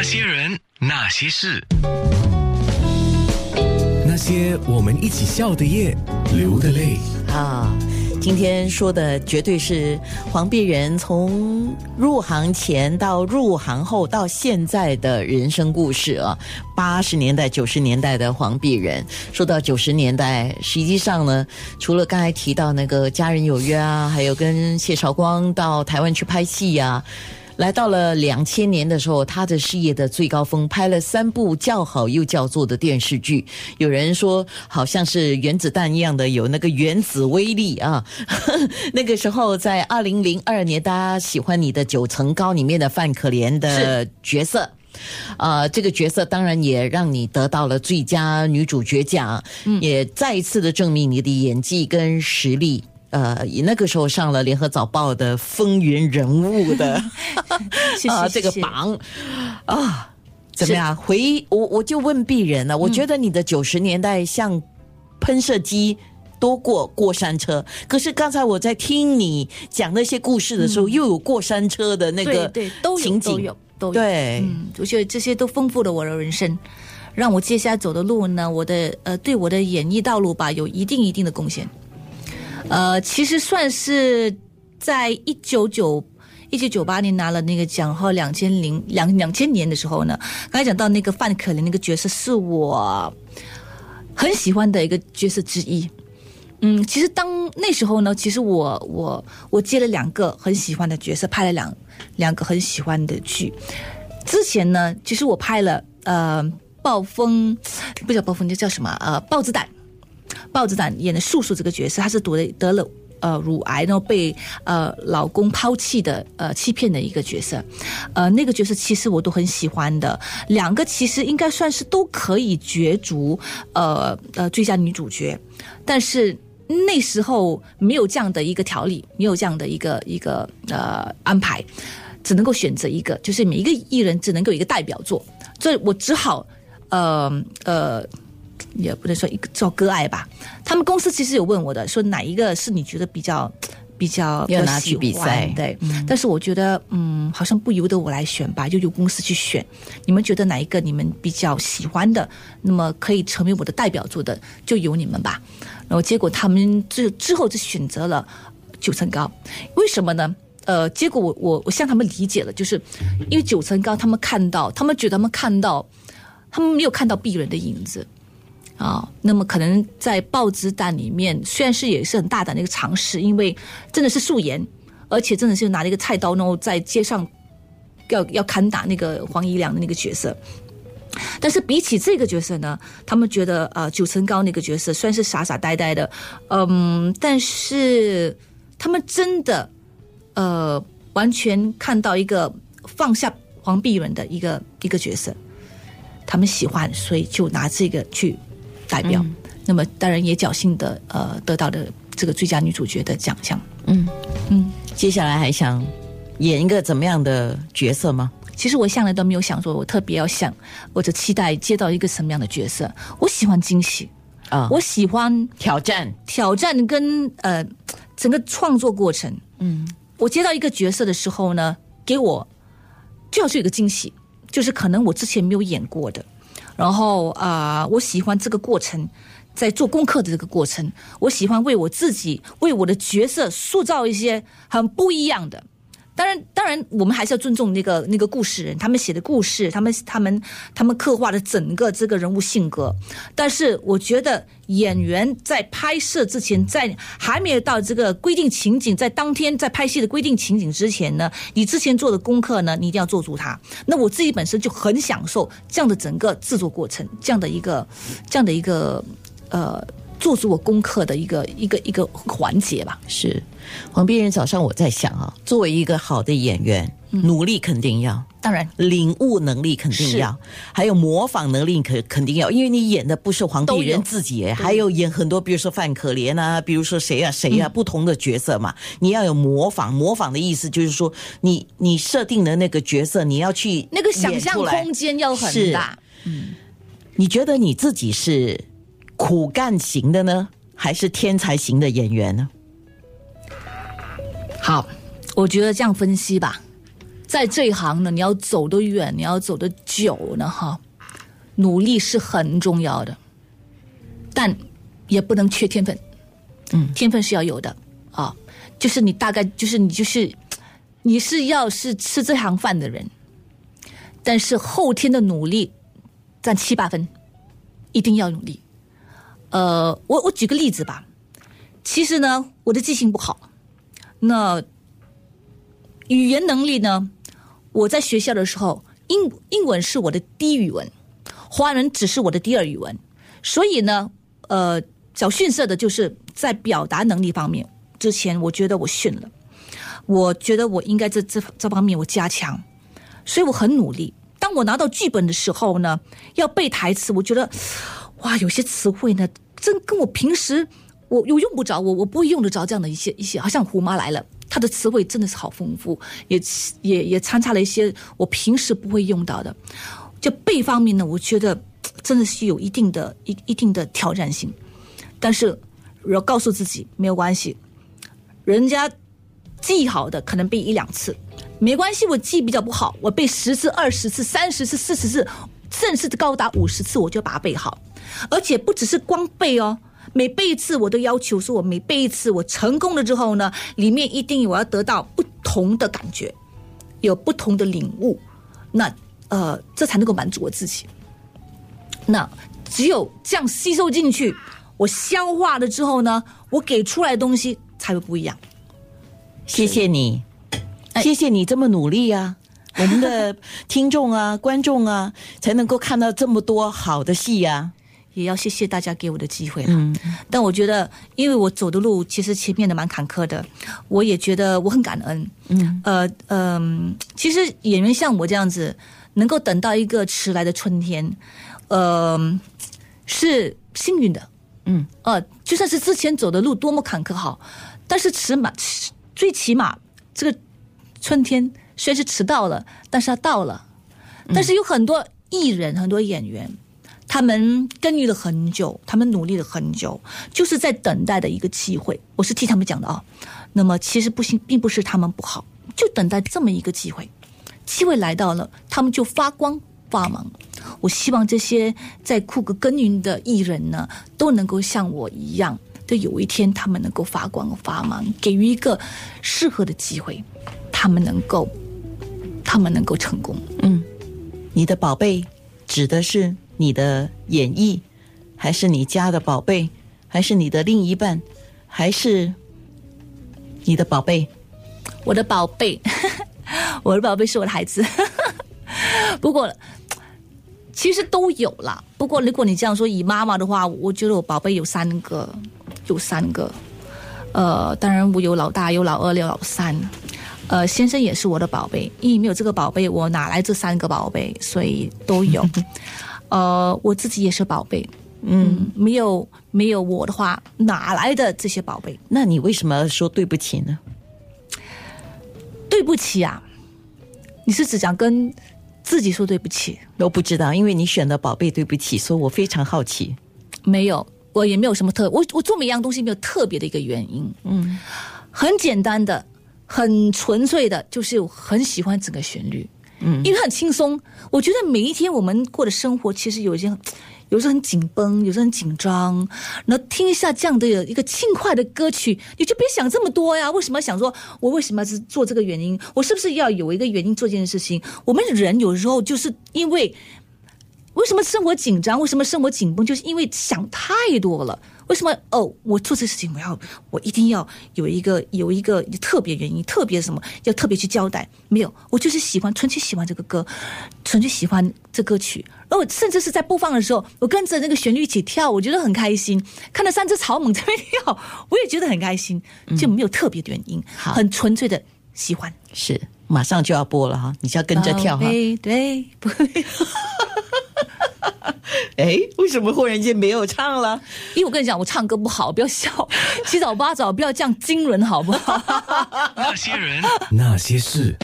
那些人，那些事，那些我们一起笑的夜，流的泪。啊，今天说的绝对是黄碧人从入行前到入行后到现在的人生故事啊。八十年代、九十年代的黄碧人，说到九十年代，实际上呢，除了刚才提到那个《家人有约》啊，还有跟谢绍光到台湾去拍戏呀、来到了两千年的时候，他的事业的最高峰，拍了三部叫好又叫座的电视剧。有人说，好像是原子弹一样的，有那个原子威力啊。那个时候，在二零零二年，大家喜欢你的《九层高》里面的范可怜的角色。呃，这个角色当然也让你得到了最佳女主角奖，也再一次的证明你的演技跟实力。呃，那个时候上了《联合早报》的风云人物的 啊这个榜啊，怎么样？回我我就问鄙人了，我觉得你的九十年代像喷射机。多过过山车，可是刚才我在听你讲那些故事的时候，又有过山车的那个对对都有都有都有。对，嗯，我觉得这些都丰富了我的人生，让我接下来走的路呢，我的呃对我的演艺道路吧有一定一定的贡献。呃，其实算是在一九九一九九八年拿了那个奖后，两千零两两千年的时候呢，刚才讲到那个范可怜那个角色是我很喜欢的一个角色之一。嗯，其实当那时候呢，其实我我我接了两个很喜欢的角色，拍了两两个很喜欢的剧。之前呢，其实我拍了呃暴风，不叫暴风，这叫什么？呃，豹子胆。豹子胆演的素素这个角色，她是得了得了呃乳癌，然后被呃老公抛弃的呃欺骗的一个角色。呃，那个角色其实我都很喜欢的，两个其实应该算是都可以角逐呃呃最佳女主角，但是。那时候没有这样的一个条例，没有这样的一个一个呃安排，只能够选择一个，就是每一个艺人只能够一个代表作，所以我只好呃呃，也不能说一个叫割爱吧。他们公司其实有问我的，说哪一个是你觉得比较比较要拿去比较喜欢比赛对，但是我觉得嗯，好像不由得我来选吧，就由公司去选。你们觉得哪一个你们比较喜欢的，那么可以成为我的代表作的，就由你们吧。然后结果他们之之后就选择了九层高，为什么呢？呃，结果我我我向他们理解了，就是因为九层高，他们看到，他们觉得他们看到，他们没有看到鄙人的影子啊。那么可能在豹子胆里面，虽然是也是很大胆的一个尝试，因为真的是素颜，而且真的是拿了一个菜刀，然后在街上要要砍打那个黄怡良的那个角色。但是比起这个角色呢，他们觉得呃九层高那个角色虽然是傻傻呆呆的，嗯，但是他们真的呃完全看到一个放下黄碧人的一个一个角色，他们喜欢，所以就拿这个去代表。那么当然也侥幸的呃得到了这个最佳女主角的奖项。嗯嗯，接下来还想演一个怎么样的角色吗？其实我向来都没有想说，我特别要想或者期待接到一个什么样的角色。我喜欢惊喜，啊，我喜欢挑战，挑战跟呃整个创作过程。嗯，我接到一个角色的时候呢，给我最好是有个惊喜，就是可能我之前没有演过的。然后啊、我喜欢这个过程，在做功课的这个过程，我喜欢为我自己、为我的角色塑造一些很不一样的。当然，当然，我们还是要尊重那个那个故事人，他们写的故事，他们他们他们刻画的整个这个人物性格。但是，我觉得演员在拍摄之前，在还没有到这个规定情景，在当天在拍戏的规定情景之前呢，你之前做的功课呢，你一定要做足它。那我自己本身就很享受这样的整个制作过程，这样的一个这样的一个呃，做足我功课的一个一个一个环节吧。是黄碧仁。早上我在想啊，作为一个好的演员，努力肯定要，当然，领悟能力肯定要，还有模仿能力肯肯定要，因为你演的不是黄碧都有人自己，还有演很多，比如说范可怜啊，比如说谁啊谁啊，不同的角色嘛，你要有模仿。模仿的意思就是说，你你设定的那个角色，你要去那个想象空间要很大。嗯。你觉得你自己是苦干型的呢，还是天才型的演员呢？好，我觉得这样分析吧，在这一行呢，你要走得远，你要走得久呢，哈，努力是很重要的，但也不能缺天分。嗯天分是要有的啊，就是你大概就是你就是你是要是吃这行饭的人，但是后天的努力占七八分，一定要努力。呃，我我举个例子吧，其实呢，我的记性不好，那语言能力呢，我在学校的时候，英英文是我的第一语文，华人只是我的第二语文，所以呢，呃，较逊色的就是在表达能力方面，之前我觉得我逊了，我觉得我应该这这这方面我加强，所以我很努力。当我拿到剧本的时候呢，要背台词，我觉得哇，有些词汇呢，真跟我平时我又用不着，我我不会用得着这样的一些一些，好像胡妈来了，她的词汇真的是好丰富，也也也掺杂了一些我平时不会用到的。就背方面呢，我觉得真的是有一定的一一定的挑战性，但是我要告诉自己没有关系，人家记好的可能背一两次，没关系，我记比较不好，我背十次、二十次、三十次、四十次，甚至高达五十次，我就把它背好。而且不只是光背哦，每背一次我都要求说，我每背一次我成功了之后呢，里面一定我要得到不同的感觉，有不同的领悟，那呃，这才能够满足我自己。那只有这样吸收进去，我消化了之后呢，我给出来的东西才会不一样。谢谢你，哎谢谢你这么努力啊！我们的听众啊、观众啊，才能够看到这么多好的戏啊。也要谢谢大家给我的机会了。但我觉得，因为我走的路其实前面的蛮坎坷的，我也觉得我很感恩。嗯，呃，嗯、其实演员像我这样子，能够等到一个迟来的春天，呃，是幸运的。嗯，呃，就算是之前走的路多么坎坷好，但是起码最起码这个春天虽然是迟到了，但是他到了。但是有很多艺人、很多演员，他们耕耘了很久，他们努力了很久，就是在等待的一个机会。我是替他们讲的啊。那么其实不行，并不是他们不好，就等待这么一个机会。机会来到了，他们就发光发芒。我希望这些在酷哥耕耘的艺人呢，都能够像我一样，就有一天他们能够发光发芒，给予一个适合的机会，他们能够，他们能够成功。嗯你的宝贝指的是你的演绎，还是你家的宝贝，还是你的另一半，还是你的宝贝？我的宝贝，我的宝贝是我的孩子。不过，其实都有啦。不过，如果你这样说，以妈妈的话，我觉得我宝贝有三个，有三个。呃，当然我有老大，有老二，有老三。呃，先生也是我的宝贝，因为没有这个宝贝，我哪来这三个宝贝？所以都有。呃，我自己也是宝贝。嗯，没有没有我的话，哪来的这些宝贝？那你为什么说对不起呢？对不起啊！你是只想跟自己说对不起？我不知道，因为你选的宝贝对不起，所以我非常好奇。没有，我也没有什么特，我我做每一样东西没有特别的一个原因，嗯，很简单的，很纯粹的，就是很喜欢整个旋律，嗯，因为很轻松。我觉得每一天我们过的生活，其实有一些。有时候很紧绷，有时候很紧张，然后听一下这样的一个轻快的歌曲，你就别想这么多呀。为什么想说，我为什么要做这个原因？我是不是要有一个原因做这件事情？我们人有时候就是因为为什么生活紧张？为什么生活紧绷？就是因为想太多了。为什么？哦，我做这事情，我要我一定要有一个有一个特别原因，特别什么要特别去交代？没有，我就是喜欢，纯粹喜欢这个歌，纯粹喜欢这歌曲。然后甚至是在播放的时候，我跟着那个旋律一起跳，我觉得很开心。看到三只草蜢这边跳，我也觉得很开心，就没有特别的原因，好很纯粹的喜欢。是，马上就要播了哈，你就要跟着跳哈。对对，不会。哎，为什么忽然间没有唱了？因为我跟你讲，我唱歌不好，不要笑，七早八早不要这样惊人，好不好？那些人。那些事。